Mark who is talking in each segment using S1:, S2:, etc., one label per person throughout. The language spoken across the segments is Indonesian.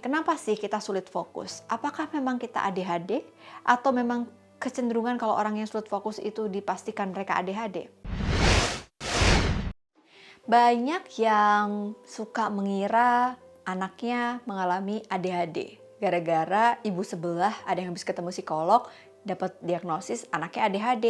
S1: kenapa sih kita sulit fokus? Apakah memang kita ADHD atau memang kecenderungan kalau orang yang sulit fokus itu dipastikan mereka ADHD? Banyak yang suka mengira anaknya mengalami ADHD. Gara-gara ibu sebelah ada yang habis ketemu psikolog, dapat diagnosis anaknya ADHD.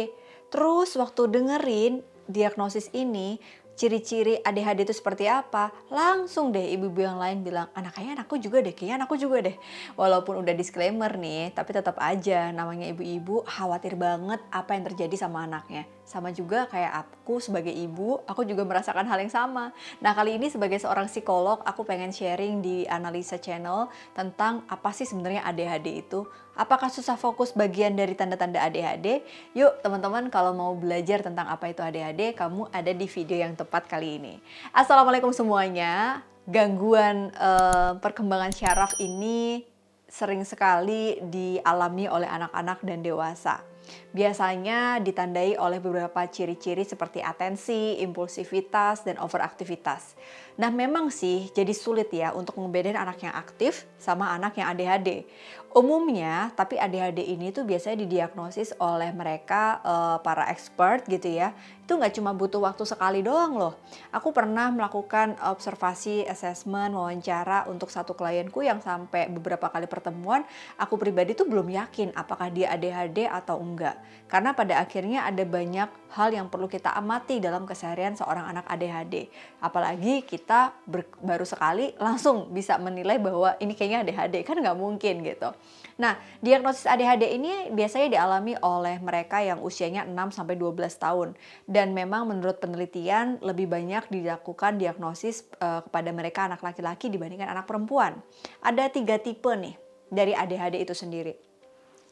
S1: Terus waktu dengerin diagnosis ini, ciri-ciri ADHD itu seperti apa, langsung deh ibu-ibu yang lain bilang, anaknya anakku juga deh, kayaknya anakku juga deh. Walaupun udah disclaimer nih, tapi tetap aja namanya ibu-ibu khawatir banget apa yang terjadi sama anaknya. Sama juga kayak aku sebagai ibu, aku juga merasakan hal yang sama. Nah kali ini sebagai seorang psikolog, aku pengen sharing di Analisa Channel tentang apa sih sebenarnya ADHD itu. Apakah susah fokus bagian dari tanda-tanda ADHD? Yuk teman-teman kalau mau belajar tentang apa itu ADHD, kamu ada di video yang tepat kali ini. Assalamualaikum semuanya. Gangguan uh, perkembangan syaraf ini sering sekali dialami oleh anak-anak dan dewasa. Biasanya ditandai oleh beberapa ciri-ciri seperti atensi, impulsivitas, dan overaktivitas. Nah memang sih jadi sulit ya untuk membedain anak yang aktif sama anak yang ADHD. Umumnya, tapi ADHD ini tuh biasanya didiagnosis oleh mereka uh, para expert gitu ya. Itu nggak cuma butuh waktu sekali doang loh. Aku pernah melakukan observasi, assessment, wawancara untuk satu klienku yang sampai beberapa kali pertemuan, aku pribadi tuh belum yakin apakah dia ADHD atau enggak. Karena pada akhirnya ada banyak hal yang perlu kita amati dalam keseharian seorang anak ADHD. Apalagi kita baru sekali langsung bisa menilai bahwa ini kayaknya ADHD, kan nggak mungkin gitu. Nah, diagnosis ADHD ini biasanya dialami oleh mereka yang usianya 6 sampai 12 tahun dan memang menurut penelitian lebih banyak dilakukan diagnosis uh, kepada mereka anak laki-laki dibandingkan anak perempuan. Ada tiga tipe nih dari ADHD itu sendiri.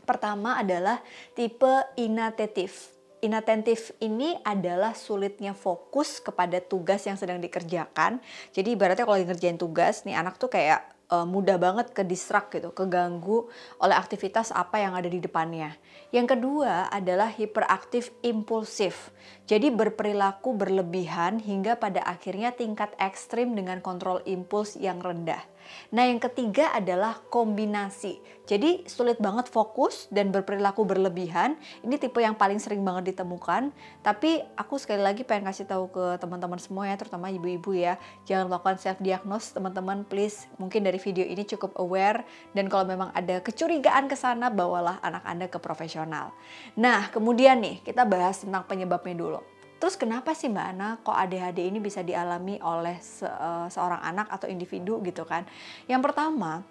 S1: Pertama adalah tipe inattentive. Inattentive ini adalah sulitnya fokus kepada tugas yang sedang dikerjakan. Jadi ibaratnya kalau ngerjain tugas, nih anak tuh kayak uh, mudah banget ke distract gitu, keganggu oleh aktivitas apa yang ada di depannya. Yang kedua adalah hiperaktif impulsif. Jadi berperilaku berlebihan hingga pada akhirnya tingkat ekstrim dengan kontrol impuls yang rendah. Nah, yang ketiga adalah kombinasi. Jadi sulit banget fokus dan berperilaku berlebihan. Ini tipe yang paling sering banget ditemukan. Tapi aku sekali lagi pengen kasih tahu ke teman-teman semua ya, terutama ibu-ibu ya, jangan melakukan self diagnose teman-teman please. Mungkin dari video ini cukup aware dan kalau memang ada kecurigaan ke sana bawalah anak Anda ke profesional. Nah, kemudian nih kita bahas tentang penyebabnya dulu. Terus kenapa sih Mbak Ana kok ADHD ini bisa dialami oleh se uh, seorang anak atau individu gitu kan? Yang pertama,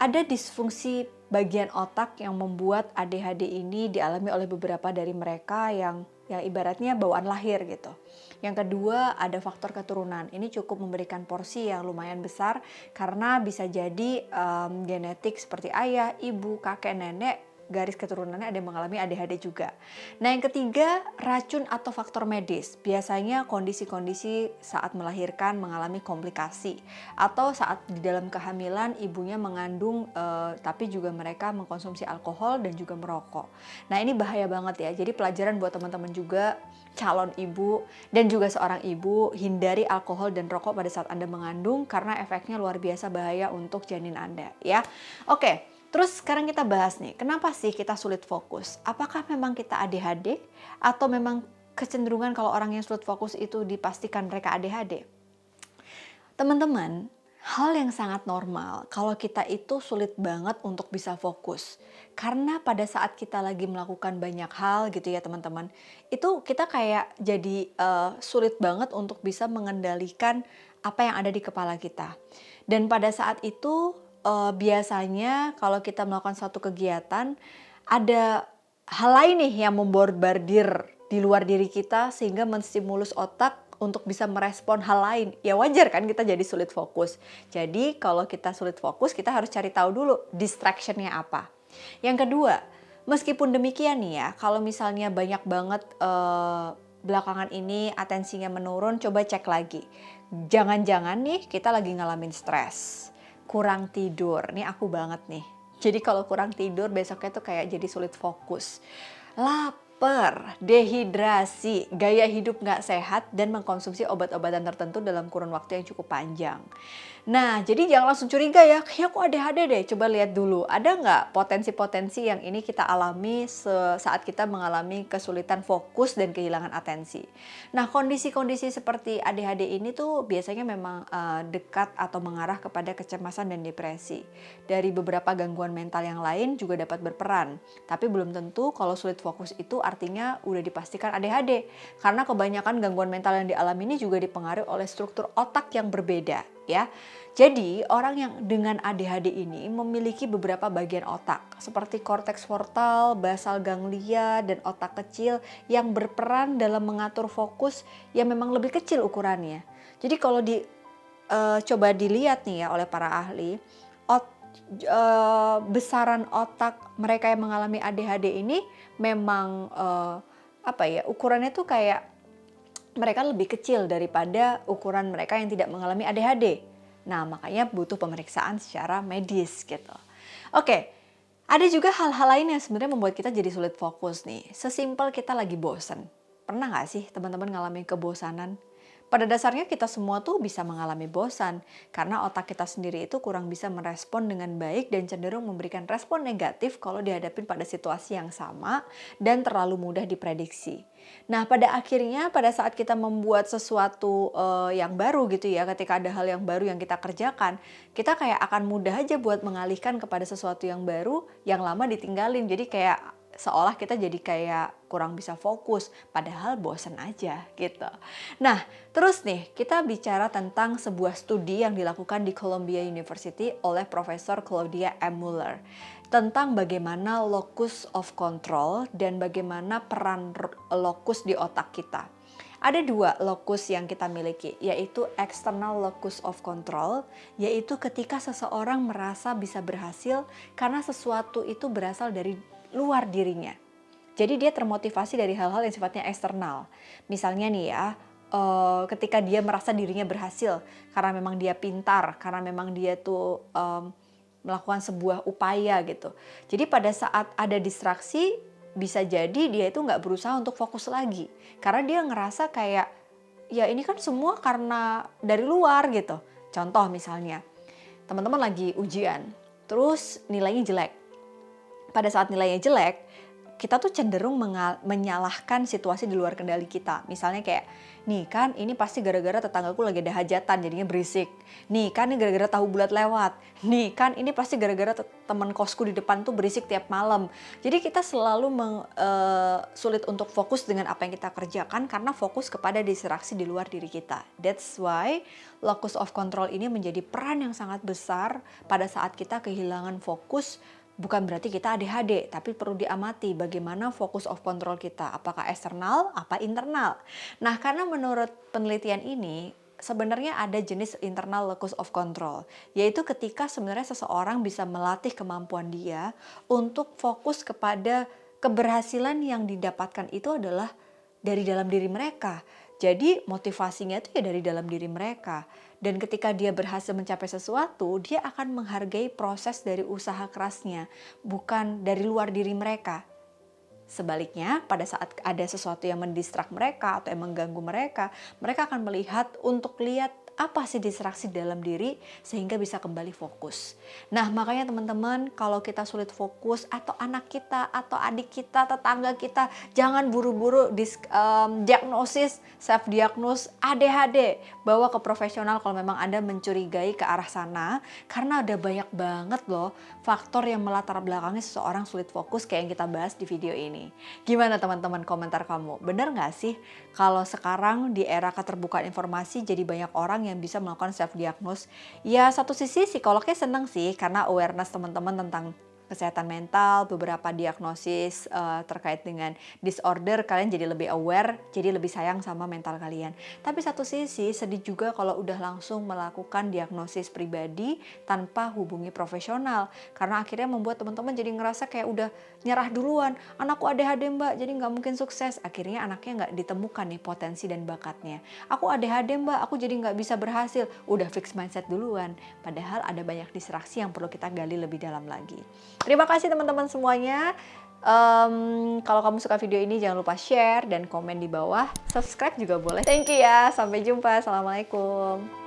S1: ada disfungsi bagian otak yang membuat ADHD ini dialami oleh beberapa dari mereka yang ya ibaratnya bawaan lahir gitu. Yang kedua ada faktor keturunan. Ini cukup memberikan porsi yang lumayan besar karena bisa jadi um, genetik seperti ayah, ibu, kakek, nenek garis keturunannya ada yang mengalami ADHD juga. Nah yang ketiga racun atau faktor medis. Biasanya kondisi-kondisi saat melahirkan mengalami komplikasi atau saat di dalam kehamilan ibunya mengandung uh, tapi juga mereka mengkonsumsi alkohol dan juga merokok. Nah ini bahaya banget ya. Jadi pelajaran buat teman-teman juga calon ibu dan juga seorang ibu hindari alkohol dan rokok pada saat Anda mengandung karena efeknya luar biasa bahaya untuk janin Anda ya. Oke. Terus sekarang kita bahas nih, kenapa sih kita sulit fokus? Apakah memang kita ADHD atau memang kecenderungan kalau orang yang sulit fokus itu dipastikan mereka ADHD? Teman-teman, hal yang sangat normal kalau kita itu sulit banget untuk bisa fokus. Karena pada saat kita lagi melakukan banyak hal gitu ya teman-teman, itu kita kayak jadi uh, sulit banget untuk bisa mengendalikan apa yang ada di kepala kita. Dan pada saat itu uh, biasanya kalau kita melakukan suatu kegiatan ada hal lain nih yang memborbardir di luar diri kita sehingga menstimulus otak untuk bisa merespon hal lain. Ya wajar kan kita jadi sulit fokus. Jadi kalau kita sulit fokus kita harus cari tahu dulu distractionnya apa. Yang kedua, meskipun demikian nih ya, kalau misalnya banyak banget uh, belakangan ini atensinya menurun, coba cek lagi. Jangan-jangan nih kita lagi ngalamin stres kurang tidur. Ini aku banget nih. Jadi kalau kurang tidur besoknya tuh kayak jadi sulit fokus. Lapar, dehidrasi, gaya hidup nggak sehat, dan mengkonsumsi obat-obatan tertentu dalam kurun waktu yang cukup panjang. Nah, jadi jangan langsung curiga ya, kayak aku ADHD deh. Coba lihat dulu, ada nggak potensi-potensi yang ini kita alami saat kita mengalami kesulitan fokus dan kehilangan atensi. Nah, kondisi-kondisi seperti ADHD ini tuh biasanya memang uh, dekat atau mengarah kepada kecemasan dan depresi. Dari beberapa gangguan mental yang lain juga dapat berperan. Tapi belum tentu kalau sulit fokus itu artinya udah dipastikan ADHD. Karena kebanyakan gangguan mental yang dialami ini juga dipengaruhi oleh struktur otak yang berbeda ya. Jadi, orang yang dengan ADHD ini memiliki beberapa bagian otak, seperti korteks frontal, basal ganglia, dan otak kecil yang berperan dalam mengatur fokus yang memang lebih kecil ukurannya. Jadi kalau di uh, coba dilihat nih ya oleh para ahli, ot, uh, besaran otak mereka yang mengalami ADHD ini memang uh, apa ya ukurannya tuh kayak mereka lebih kecil daripada ukuran mereka yang tidak mengalami ADHD. Nah, makanya butuh pemeriksaan secara medis gitu. Oke, ada juga hal-hal lain yang sebenarnya membuat kita jadi sulit fokus nih. Sesimpel kita lagi bosen. Pernah nggak sih teman-teman ngalamin kebosanan? Pada dasarnya kita semua tuh bisa mengalami bosan karena otak kita sendiri itu kurang bisa merespon dengan baik dan cenderung memberikan respon negatif kalau dihadapin pada situasi yang sama dan terlalu mudah diprediksi. Nah, pada akhirnya pada saat kita membuat sesuatu uh, yang baru gitu ya, ketika ada hal yang baru yang kita kerjakan, kita kayak akan mudah aja buat mengalihkan kepada sesuatu yang baru yang lama ditinggalin. Jadi kayak seolah kita jadi kayak kurang bisa fokus padahal bosen aja gitu. Nah, terus nih kita bicara tentang sebuah studi yang dilakukan di Columbia University oleh Profesor Claudia M. Muller tentang bagaimana locus of control dan bagaimana peran locus di otak kita. Ada dua locus yang kita miliki, yaitu external locus of control, yaitu ketika seseorang merasa bisa berhasil karena sesuatu itu berasal dari luar dirinya. Jadi dia termotivasi dari hal-hal yang sifatnya eksternal. Misalnya nih ya, uh, ketika dia merasa dirinya berhasil karena memang dia pintar, karena memang dia tuh melakukan sebuah upaya gitu. Jadi pada saat ada distraksi, bisa jadi dia itu nggak berusaha untuk fokus lagi, karena dia ngerasa kayak ya ini kan semua karena dari luar gitu. Contoh misalnya, teman-teman lagi ujian, terus nilainya jelek pada saat nilainya jelek, kita tuh cenderung menyalahkan situasi di luar kendali kita. Misalnya kayak, nih kan ini pasti gara-gara tetanggaku lagi ada hajatan jadinya berisik. Nih kan ini gara-gara tahu bulat lewat. Nih kan ini pasti gara-gara teman kosku di depan tuh berisik tiap malam. Jadi kita selalu meng, uh, sulit untuk fokus dengan apa yang kita kerjakan karena fokus kepada distraksi di luar diri kita. That's why locus of control ini menjadi peran yang sangat besar pada saat kita kehilangan fokus bukan berarti kita ADHD, tapi perlu diamati bagaimana fokus of control kita, apakah eksternal, apa internal. Nah, karena menurut penelitian ini, sebenarnya ada jenis internal locus of control, yaitu ketika sebenarnya seseorang bisa melatih kemampuan dia untuk fokus kepada keberhasilan yang didapatkan itu adalah dari dalam diri mereka. Jadi motivasinya itu ya dari dalam diri mereka. Dan ketika dia berhasil mencapai sesuatu, dia akan menghargai proses dari usaha kerasnya, bukan dari luar diri mereka. Sebaliknya, pada saat ada sesuatu yang mendistrak mereka atau yang mengganggu mereka, mereka akan melihat untuk lihat apa sih distraksi dalam diri sehingga bisa kembali fokus. Nah, makanya teman-teman, kalau kita sulit fokus atau anak kita atau adik kita, tetangga kita, jangan buru-buru um, diagnosis, self diagnose ADHD, bawa ke profesional kalau memang Anda mencurigai ke arah sana karena ada banyak banget loh faktor yang melatar belakangi seseorang sulit fokus kayak yang kita bahas di video ini. Gimana teman-teman komentar kamu? Bener nggak sih kalau sekarang di era keterbukaan informasi jadi banyak orang yang bisa melakukan self diagnose? Ya satu sisi psikolognya seneng sih karena awareness teman-teman tentang kesehatan mental, beberapa diagnosis uh, terkait dengan disorder, kalian jadi lebih aware, jadi lebih sayang sama mental kalian. Tapi satu sisi sedih juga kalau udah langsung melakukan diagnosis pribadi tanpa hubungi profesional, karena akhirnya membuat teman-teman jadi ngerasa kayak udah nyerah duluan, anakku ADHD mbak, jadi nggak mungkin sukses. Akhirnya anaknya nggak ditemukan nih potensi dan bakatnya. Aku ADHD mbak, aku jadi nggak bisa berhasil. Udah fix mindset duluan. Padahal ada banyak distraksi yang perlu kita gali lebih dalam lagi. Terima kasih teman-teman semuanya. Um, kalau kamu suka video ini jangan lupa share dan komen di bawah. Subscribe juga boleh. Thank you ya. Sampai jumpa. Assalamualaikum.